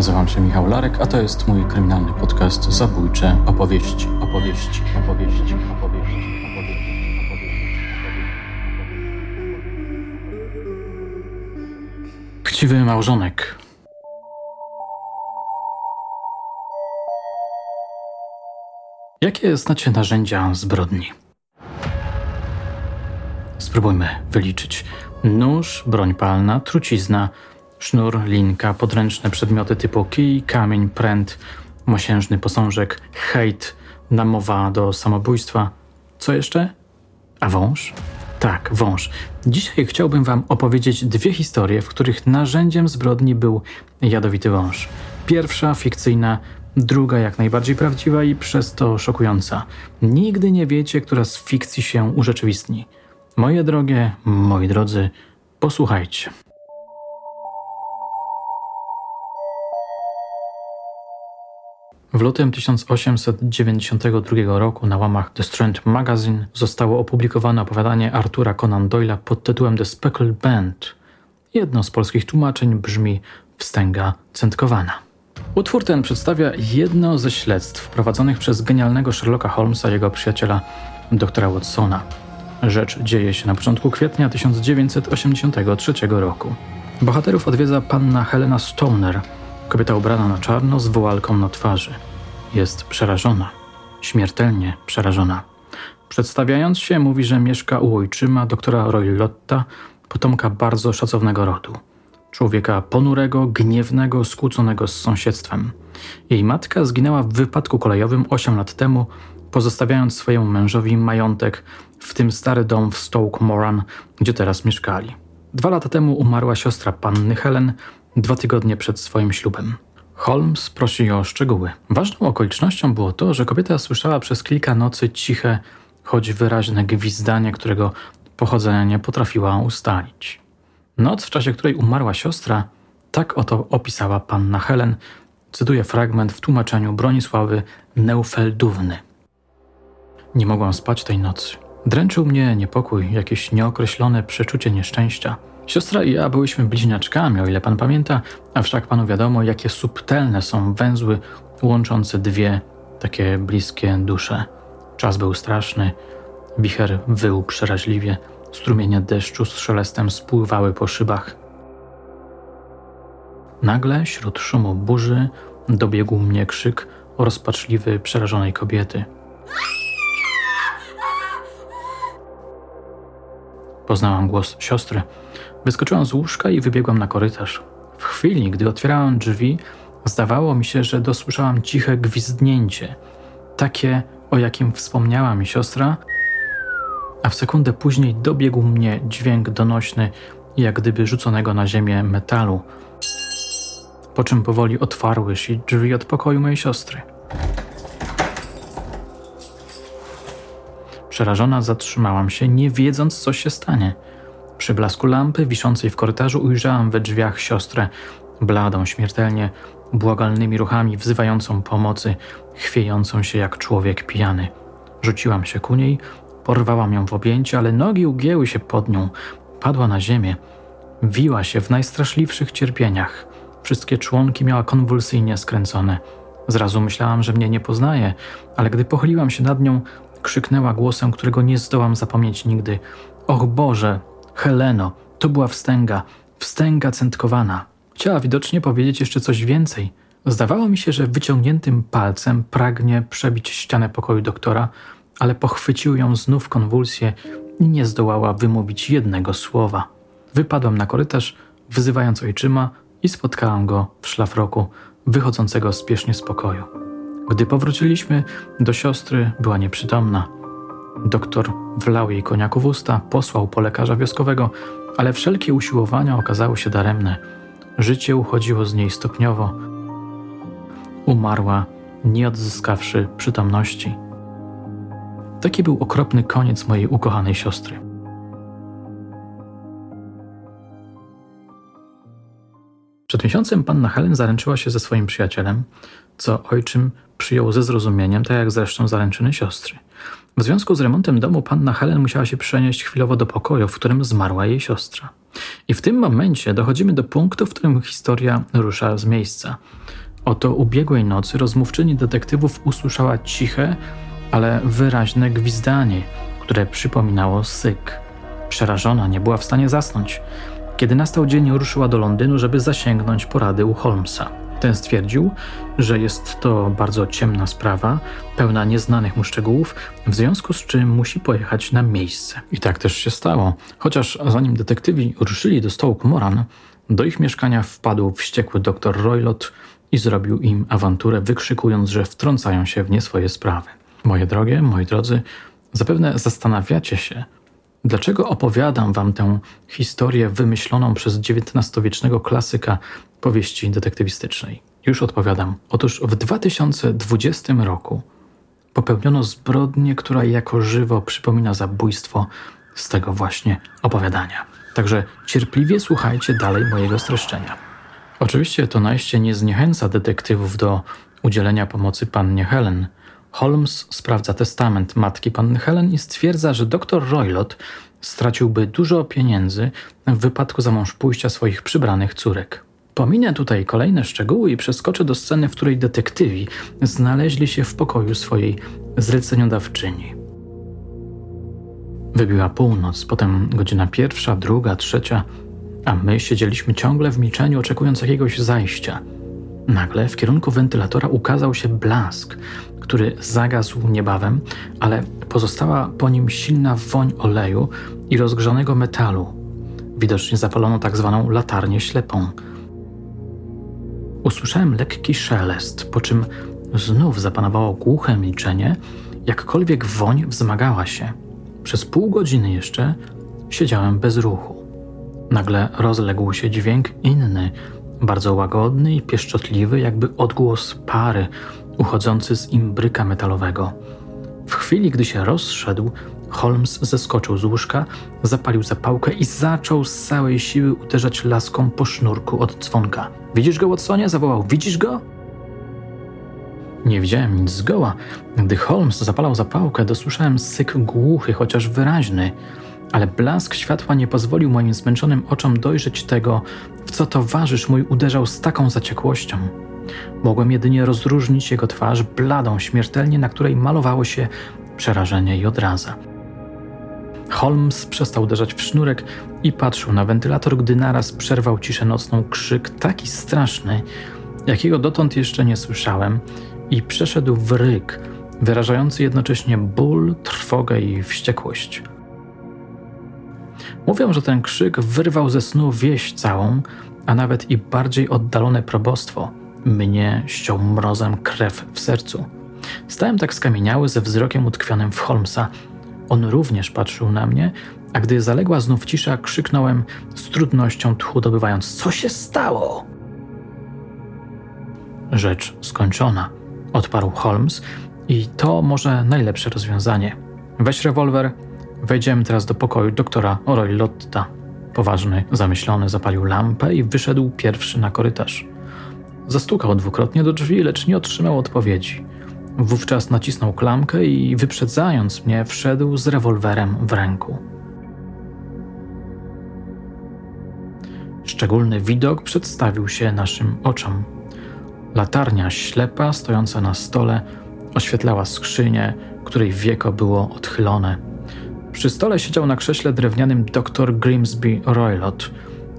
Nazywam się Michał Larek, a to jest mój kryminalny podcast Zabójcze opowieści, opowieści, opowieści, opowieści, Chciwy małżonek. Jakie znacie narzędzia zbrodni? Spróbujmy wyliczyć. Nóż, broń palna, trucizna, Sznur, linka, podręczne przedmioty typu kij, kamień, pręt, mosiężny posążek, hejt, namowa do samobójstwa. Co jeszcze? A wąż? Tak, wąż. Dzisiaj chciałbym Wam opowiedzieć dwie historie, w których narzędziem zbrodni był jadowity wąż. Pierwsza fikcyjna, druga jak najbardziej prawdziwa i przez to szokująca. Nigdy nie wiecie, która z fikcji się urzeczywistni. Moje drogie, moi drodzy, posłuchajcie. W lutym 1892 roku na łamach The Strand Magazine zostało opublikowane opowiadanie Artura Conan Doyle'a pod tytułem The Speckled Band. Jedno z polskich tłumaczeń brzmi Wstęga centkowana. Utwór ten przedstawia jedno ze śledztw prowadzonych przez genialnego Sherlocka Holmesa i jego przyjaciela doktora Watsona. Rzecz dzieje się na początku kwietnia 1983 roku. Bohaterów odwiedza panna Helena Stoner – Kobieta ubrana na czarno z woalką na twarzy. Jest przerażona, śmiertelnie przerażona. Przedstawiając się, mówi, że mieszka u ojczyma doktora Lotta, potomka bardzo szacownego rodu. Człowieka ponurego, gniewnego, skłóconego z sąsiedztwem. Jej matka zginęła w wypadku kolejowym 8 lat temu, pozostawiając swojemu mężowi majątek, w tym stary dom w Stoke Moran, gdzie teraz mieszkali. Dwa lata temu umarła siostra panny Helen, dwa tygodnie przed swoim ślubem. Holmes prosi o szczegóły. Ważną okolicznością było to, że kobieta słyszała przez kilka nocy ciche, choć wyraźne gwizdanie, którego pochodzenia nie potrafiła ustalić. Noc, w czasie której umarła siostra, tak oto opisała panna Helen. Cytuję fragment w tłumaczeniu Bronisławy Neufeldówny. Nie mogłam spać tej nocy. Dręczył mnie niepokój, jakieś nieokreślone przeczucie nieszczęścia – Siostra i ja byłyśmy bliźniaczkami, o ile pan pamięta, a wszak panu wiadomo, jakie subtelne są węzły łączące dwie takie bliskie dusze. Czas był straszny, wicher wył przeraźliwie, strumienie deszczu z szelestem spływały po szybach. Nagle, wśród szumu burzy, dobiegł mnie krzyk rozpaczliwy, przerażonej kobiety. Poznałam głos siostry. Wyskoczyłam z łóżka i wybiegłam na korytarz. W chwili, gdy otwierałam drzwi, zdawało mi się, że dosłyszałam ciche gwizdnięcie, takie, o jakim wspomniała mi siostra, a w sekundę później dobiegł mnie dźwięk donośny, jak gdyby rzuconego na ziemię metalu, po czym powoli otwarły się drzwi od pokoju mojej siostry. Przerażona zatrzymałam się, nie wiedząc, co się stanie. Przy blasku lampy wiszącej w korytarzu ujrzałam we drzwiach siostrę, bladą śmiertelnie, błagalnymi ruchami wzywającą pomocy, chwiejącą się jak człowiek pijany. Rzuciłam się ku niej, porwałam ją w objęcie, ale nogi ugięły się pod nią. Padła na ziemię. Wiła się w najstraszliwszych cierpieniach. Wszystkie członki miała konwulsyjnie skręcone. Zrazu myślałam, że mnie nie poznaje, ale gdy pochyliłam się nad nią, krzyknęła głosem, którego nie zdołam zapomnieć nigdy. Och Boże, Heleno, to była wstęga, wstęga centkowana. Chciała widocznie powiedzieć jeszcze coś więcej. Zdawało mi się, że wyciągniętym palcem pragnie przebić ścianę pokoju doktora, ale pochwycił ją znów konwulsje i nie zdołała wymówić jednego słowa. Wypadłam na korytarz, wyzywając ojczyma i spotkałam go w szlafroku, wychodzącego spiesznie z pokoju. Gdy powróciliśmy, do siostry była nieprzytomna. Doktor wlał jej koniaku w usta, posłał po lekarza wioskowego, ale wszelkie usiłowania okazały się daremne. Życie uchodziło z niej stopniowo. Umarła, nie odzyskawszy przytomności. Taki był okropny koniec mojej ukochanej siostry. Przed miesiącem panna Helen zaręczyła się ze swoim przyjacielem, co ojczym przyjął ze zrozumieniem, tak jak zresztą zaręczyny siostry. W związku z remontem domu panna Helen musiała się przenieść chwilowo do pokoju, w którym zmarła jej siostra. I w tym momencie dochodzimy do punktu, w którym historia rusza z miejsca. Oto ubiegłej nocy rozmówczyni detektywów usłyszała ciche, ale wyraźne gwizdanie, które przypominało syk. Przerażona nie była w stanie zasnąć. Kiedy nastał dzień, ruszyła do Londynu, żeby zasięgnąć porady u Holmesa. Ten stwierdził, że jest to bardzo ciemna sprawa, pełna nieznanych mu szczegółów, w związku z czym musi pojechać na miejsce. I tak też się stało. Chociaż zanim detektywi ruszyli do stołu Moran, do ich mieszkania wpadł wściekły doktor Roylott i zrobił im awanturę, wykrzykując, że wtrącają się w nie swoje sprawy. Moje drogie, moi drodzy, zapewne zastanawiacie się, dlaczego opowiadam wam tę historię wymyśloną przez XIX-wiecznego klasyka powieści detektywistycznej. Już odpowiadam. Otóż w 2020 roku popełniono zbrodnię, która jako żywo przypomina zabójstwo z tego właśnie opowiadania. Także cierpliwie słuchajcie dalej mojego streszczenia. Oczywiście to najście nie zniechęca detektywów do udzielenia pomocy pannie Helen. Holmes sprawdza testament matki panny Helen i stwierdza, że dr Roylott straciłby dużo pieniędzy w wypadku za mąż pójścia swoich przybranych córek. Pominę tutaj kolejne szczegóły i przeskoczę do sceny, w której detektywi znaleźli się w pokoju swojej zleceniodawczyni. Wybiła północ, potem godzina pierwsza, druga, trzecia, a my siedzieliśmy ciągle w milczeniu, oczekując jakiegoś zajścia. Nagle w kierunku wentylatora ukazał się blask, który zagasł niebawem, ale pozostała po nim silna woń oleju i rozgrzanego metalu. Widocznie zapalono tak zwaną latarnię ślepą – Usłyszałem lekki szelest, po czym znów zapanowało głuche milczenie, jakkolwiek woń wzmagała się. Przez pół godziny jeszcze siedziałem bez ruchu. Nagle rozległ się dźwięk inny, bardzo łagodny i pieszczotliwy, jakby odgłos pary uchodzący z imbryka metalowego. W chwili, gdy się rozszedł, Holmes zeskoczył z łóżka, zapalił zapałkę i zaczął z całej siły uderzać laską po sznurku od dzwonka. Widzisz go, Watsonie? zawołał. Widzisz go? Nie widziałem nic zgoła. Gdy Holmes zapalał zapałkę, dosłyszałem syk głuchy, chociaż wyraźny, ale blask światła nie pozwolił moim zmęczonym oczom dojrzeć tego, w co towarzysz mój uderzał z taką zaciekłością. Mogłem jedynie rozróżnić jego twarz, bladą śmiertelnie, na której malowało się przerażenie i odraza. Holmes przestał uderzać w sznurek i patrzył na wentylator, gdy naraz przerwał ciszę nocną krzyk taki straszny, jakiego dotąd jeszcze nie słyszałem, i przeszedł w ryk, wyrażający jednocześnie ból, trwogę i wściekłość. Mówią, że ten krzyk wyrwał ze snu wieś całą, a nawet i bardziej oddalone probostwo. Mnie ściął mrozem krew w sercu. Stałem tak skamieniały ze wzrokiem utkwionym w Holmesa, on również patrzył na mnie, a gdy zaległa znów cisza, krzyknąłem z trudnością tchu dobywając: Co się stało? Rzecz skończona, odparł Holmes, i to może najlepsze rozwiązanie. Weź rewolwer, wejdziemy teraz do pokoju doktora Roy Lotta. Poważny, zamyślony, zapalił lampę i wyszedł pierwszy na korytarz. Zastukał dwukrotnie do drzwi, lecz nie otrzymał odpowiedzi. Wówczas nacisnął klamkę i wyprzedzając mnie, wszedł z rewolwerem w ręku. Szczególny widok przedstawił się naszym oczom. Latarnia ślepa stojąca na stole oświetlała skrzynię, której wieko było odchylone. Przy stole siedział na krześle drewnianym dr Grimsby Roylott,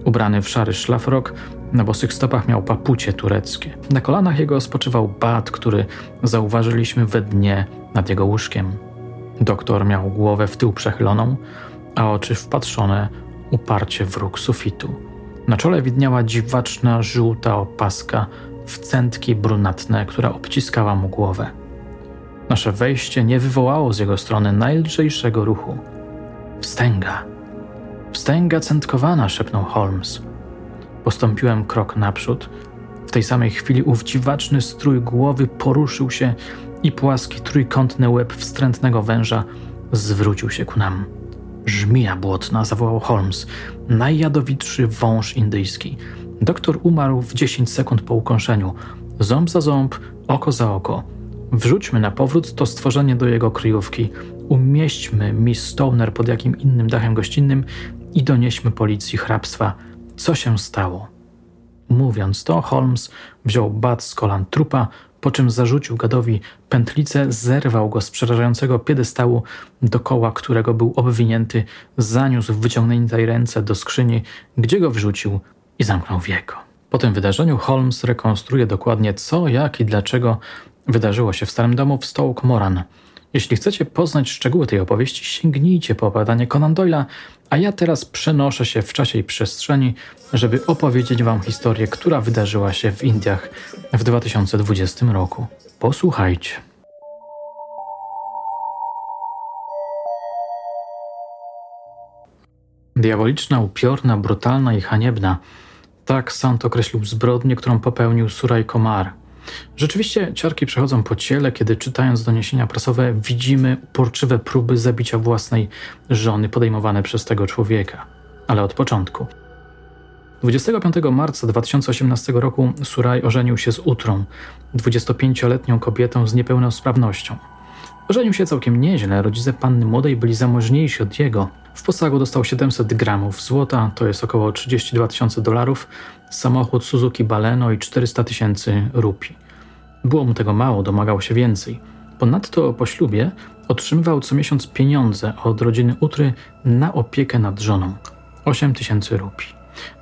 ubrany w szary szlafrok na bosych stopach miał papucie tureckie. Na kolanach jego spoczywał bat, który zauważyliśmy we dnie nad jego łóżkiem. Doktor miał głowę w tył przechyloną, a oczy wpatrzone uparcie w róg sufitu. Na czole widniała dziwaczna, żółta opaska w centki brunatne, która obciskała mu głowę. Nasze wejście nie wywołało z jego strony najlżejszego ruchu. Wstęga. Wstęga centkowana, szepnął Holmes. Postąpiłem krok naprzód. W tej samej chwili ów dziwaczny strój głowy poruszył się i płaski trójkątny łeb wstrętnego węża zwrócił się ku nam. Żmija błotna, zawołał Holmes, najjadowitszy wąż indyjski. Doktor umarł w 10 sekund po ukąszeniu. Ząb za ząb, oko za oko. Wrzućmy na powrót to stworzenie do jego kryjówki. umieśćmy Miss Stoner pod jakim innym dachem gościnnym i donieśmy policji hrabstwa, co się stało. Mówiąc to, Holmes wziął bat z kolan trupa, po czym zarzucił gadowi pętlicę, zerwał go z przerażającego piedestału, dokoła którego był obwinięty, zaniósł w wyciągniętej ręce do skrzyni, gdzie go wrzucił i zamknął wieko. Po tym wydarzeniu Holmes rekonstruuje dokładnie co, jak i dlaczego wydarzyło się w Starym Domu w Stoke Moran. Jeśli chcecie poznać szczegóły tej opowieści, sięgnijcie po opowiadanie Conan Doyle'a, a ja teraz przenoszę się w czasie i przestrzeni, żeby opowiedzieć Wam historię, która wydarzyła się w Indiach w 2020 roku. Posłuchajcie. Diaboliczna, upiorna, brutalna i haniebna. Tak Sant określił zbrodnię, którą popełnił Suraj Komar – Rzeczywiście ciarki przechodzą po ciele, kiedy czytając doniesienia prasowe widzimy uporczywe próby zabicia własnej żony podejmowane przez tego człowieka. Ale od początku. 25 marca 2018 roku Suraj ożenił się z Utrą, 25-letnią kobietą z niepełnosprawnością. Ożenił się całkiem nieźle, rodzice panny młodej byli zamożniejsi od jego. W posagu dostał 700 gramów złota, to jest około 32 tysięcy dolarów, samochód Suzuki Baleno i 400 tysięcy rupii. Było mu tego mało, domagał się więcej. Ponadto po ślubie otrzymywał co miesiąc pieniądze od rodziny Utry na opiekę nad żoną 8 tysięcy rupii.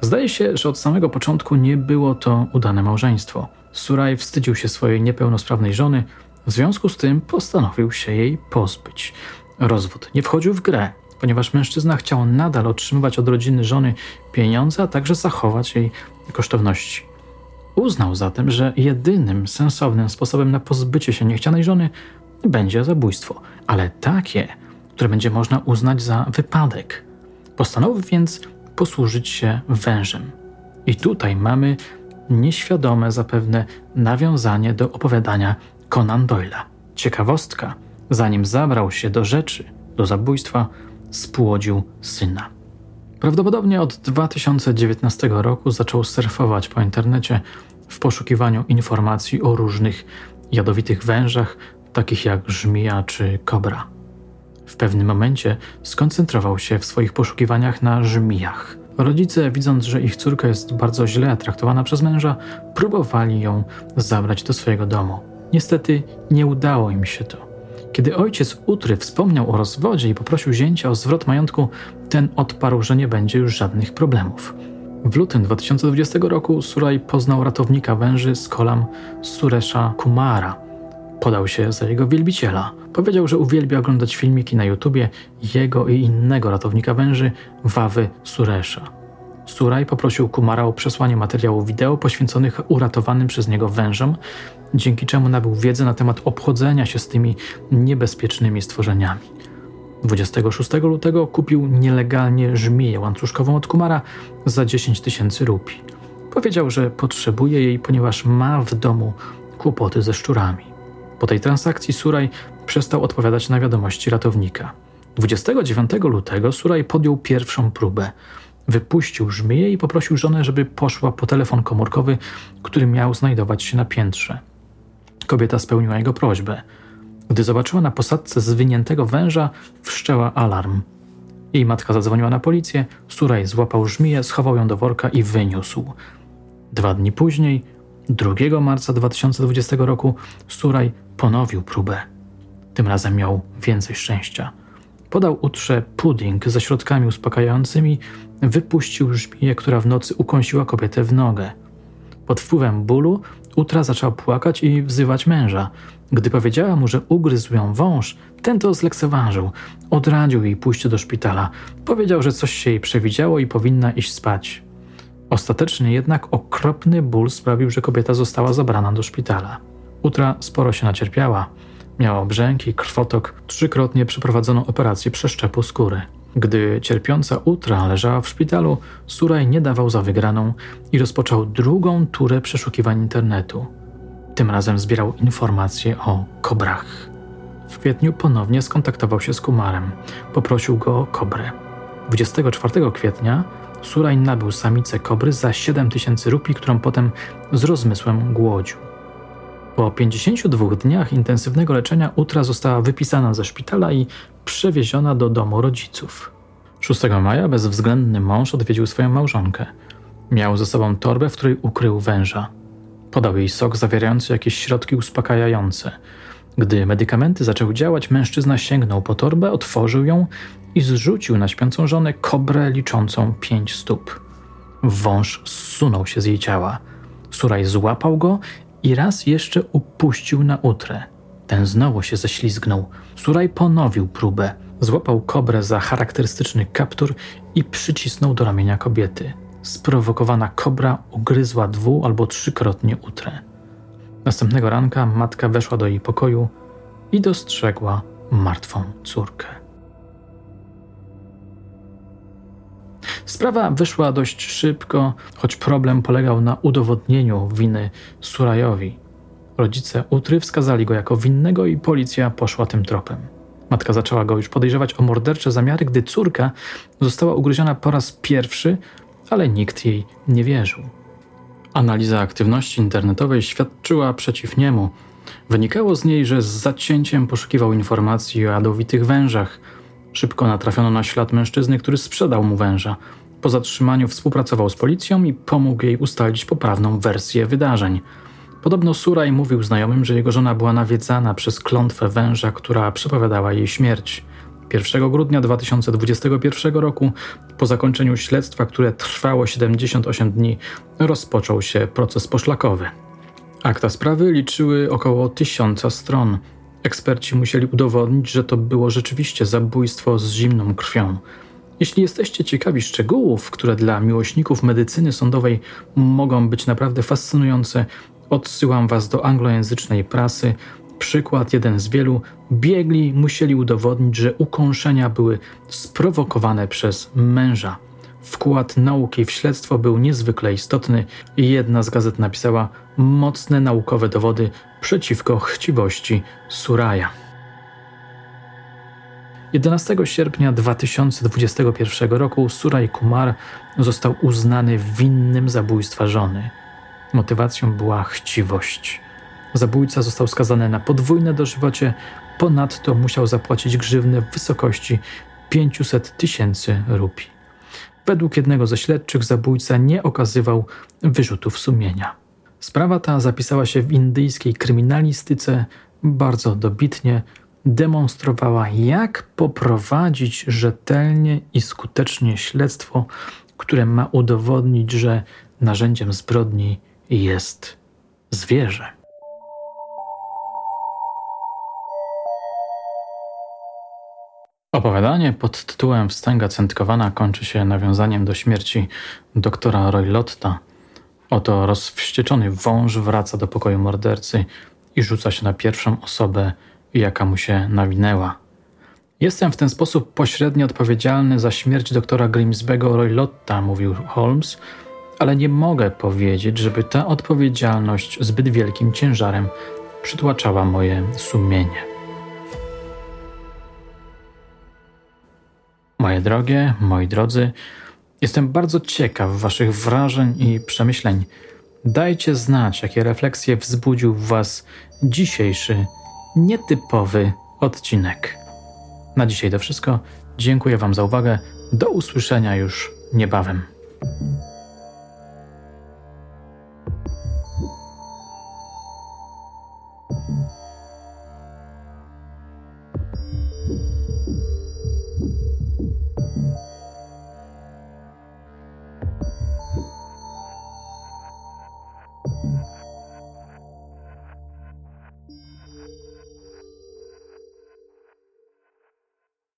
Zdaje się, że od samego początku nie było to udane małżeństwo. Suraj wstydził się swojej niepełnosprawnej żony, w związku z tym postanowił się jej pozbyć. Rozwód nie wchodził w grę, ponieważ mężczyzna chciał nadal otrzymywać od rodziny żony pieniądze, a także zachować jej kosztowności. Uznał zatem, że jedynym sensownym sposobem na pozbycie się niechcianej żony będzie zabójstwo, ale takie, które będzie można uznać za wypadek. Postanowił więc posłużyć się wężem. I tutaj mamy nieświadome zapewne nawiązanie do opowiadania Conan Doyle'a. Ciekawostka, zanim zabrał się do rzeczy, do zabójstwa, spłodził syna. Prawdopodobnie od 2019 roku zaczął surfować po internecie w poszukiwaniu informacji o różnych jadowitych wężach, takich jak żmija czy kobra. W pewnym momencie skoncentrował się w swoich poszukiwaniach na żmijach. Rodzice, widząc, że ich córka jest bardzo źle traktowana przez męża, próbowali ją zabrać do swojego domu. Niestety nie udało im się to. Kiedy ojciec Utry wspomniał o rozwodzie i poprosił zięcia o zwrot majątku, ten odparł, że nie będzie już żadnych problemów. W lutym 2020 roku Suraj poznał ratownika węży z kolam Suresha Kumara. Podał się za jego wielbiciela. Powiedział, że uwielbia oglądać filmiki na YouTubie jego i innego ratownika węży, Wawy Suresha. Suraj poprosił Kumara o przesłanie materiału wideo poświęconych uratowanym przez niego wężom, dzięki czemu nabył wiedzę na temat obchodzenia się z tymi niebezpiecznymi stworzeniami. 26 lutego kupił nielegalnie żmiję łańcuszkową od Kumara za 10 tysięcy rupii. Powiedział, że potrzebuje jej, ponieważ ma w domu kłopoty ze szczurami. Po tej transakcji Suraj przestał odpowiadać na wiadomości ratownika. 29 lutego Suraj podjął pierwszą próbę. Wypuścił żmiję i poprosił żonę, żeby poszła po telefon komórkowy, który miał znajdować się na piętrze. Kobieta spełniła jego prośbę. Gdy zobaczyła na posadce zwiniętego węża, wszczęła alarm. Jej matka zadzwoniła na policję, Suraj złapał żmiję, schował ją do worka i wyniósł. Dwa dni później, 2 marca 2020 roku, Suraj ponowił próbę. Tym razem miał więcej szczęścia. Podał utrze pudding ze środkami uspokajającymi, wypuścił żmiję, która w nocy ukąsiła kobietę w nogę. Pod wpływem bólu Utra zaczęła płakać i wzywać męża. Gdy powiedziała mu, że ugryzł ją wąż, ten to zlekceważył. Odradził jej pójście do szpitala. Powiedział, że coś się jej przewidziało i powinna iść spać. Ostatecznie jednak okropny ból sprawił, że kobieta została zabrana do szpitala. Utra sporo się nacierpiała. Miała brzęki, krwotok, trzykrotnie przeprowadzono operację przeszczepu skóry. Gdy cierpiąca Utra leżała w szpitalu, Suraj nie dawał za wygraną i rozpoczął drugą turę przeszukiwań internetu. Tym razem zbierał informacje o kobrach. W kwietniu ponownie skontaktował się z Kumarem. Poprosił go o kobrę. 24 kwietnia Suraj nabył samicę kobry za 7000 rupii, którą potem z rozmysłem głodził. Po 52 dniach intensywnego leczenia Utra została wypisana ze szpitala i przewieziona do domu rodziców. 6 maja bezwzględny mąż odwiedził swoją małżonkę. Miał ze sobą torbę, w której ukrył węża. Podał jej sok zawierający jakieś środki uspokajające. Gdy medykamenty zaczęły działać, mężczyzna sięgnął po torbę, otworzył ją i zrzucił na śpiącą żonę kobrę liczącą pięć stóp. Wąż zsunął się z jej ciała. Suraj złapał go i raz jeszcze upuścił na utrę. Ten znowu się ześlizgnął. Suraj ponowił próbę. Złapał kobrę za charakterystyczny kaptur i przycisnął do ramienia kobiety. Sprowokowana kobra ugryzła dwu albo trzykrotnie utrę. Następnego ranka matka weszła do jej pokoju i dostrzegła martwą córkę. Sprawa wyszła dość szybko, choć problem polegał na udowodnieniu winy Surajowi. Rodzice Utry wskazali go jako winnego i policja poszła tym tropem. Matka zaczęła go już podejrzewać o mordercze zamiary, gdy córka została ugryziona po raz pierwszy, ale nikt jej nie wierzył. Analiza aktywności internetowej świadczyła przeciw niemu. Wynikało z niej, że z zacięciem poszukiwał informacji o jadowitych wężach. Szybko natrafiono na ślad mężczyzny, który sprzedał mu węża. Po zatrzymaniu współpracował z policją i pomógł jej ustalić poprawną wersję wydarzeń. Podobno Suraj mówił znajomym, że jego żona była nawiedzana przez klątwę węża, która przepowiadała jej śmierć. 1 grudnia 2021 roku, po zakończeniu śledztwa, które trwało 78 dni, rozpoczął się proces poszlakowy. Akta sprawy liczyły około tysiąca stron. Eksperci musieli udowodnić, że to było rzeczywiście zabójstwo z zimną krwią. Jeśli jesteście ciekawi szczegółów, które dla miłośników medycyny sądowej mogą być naprawdę fascynujące, odsyłam Was do anglojęzycznej prasy, przykład jeden z wielu, biegli musieli udowodnić, że ukąszenia były sprowokowane przez męża. Wkład nauki w śledztwo był niezwykle istotny i jedna z gazet napisała mocne naukowe dowody przeciwko chciwości Suraja. 11 sierpnia 2021 roku Suraj Kumar został uznany winnym zabójstwa żony. Motywacją była chciwość. Zabójca został skazany na podwójne dożywocie, ponadto musiał zapłacić grzywny w wysokości 500 tysięcy rupii. Według jednego ze śledczych zabójca nie okazywał wyrzutów sumienia. Sprawa ta zapisała się w indyjskiej kryminalistyce bardzo dobitnie, demonstrowała, jak poprowadzić rzetelnie i skutecznie śledztwo, które ma udowodnić, że narzędziem zbrodni jest zwierzę. Opowiadanie pod tytułem Wstęga Centkowana kończy się nawiązaniem do śmierci doktora Roylotta. Oto rozwścieczony wąż wraca do pokoju mordercy i rzuca się na pierwszą osobę, jaka mu się nawinęła. Jestem w ten sposób pośrednio odpowiedzialny za śmierć doktora Grimsbego Roylotta, mówił Holmes, ale nie mogę powiedzieć, żeby ta odpowiedzialność zbyt wielkim ciężarem przytłaczała moje sumienie. Moje drogie, moi drodzy, jestem bardzo ciekaw Waszych wrażeń i przemyśleń. Dajcie znać, jakie refleksje wzbudził w Was dzisiejszy, nietypowy odcinek. Na dzisiaj to wszystko. Dziękuję Wam za uwagę. Do usłyszenia już niebawem.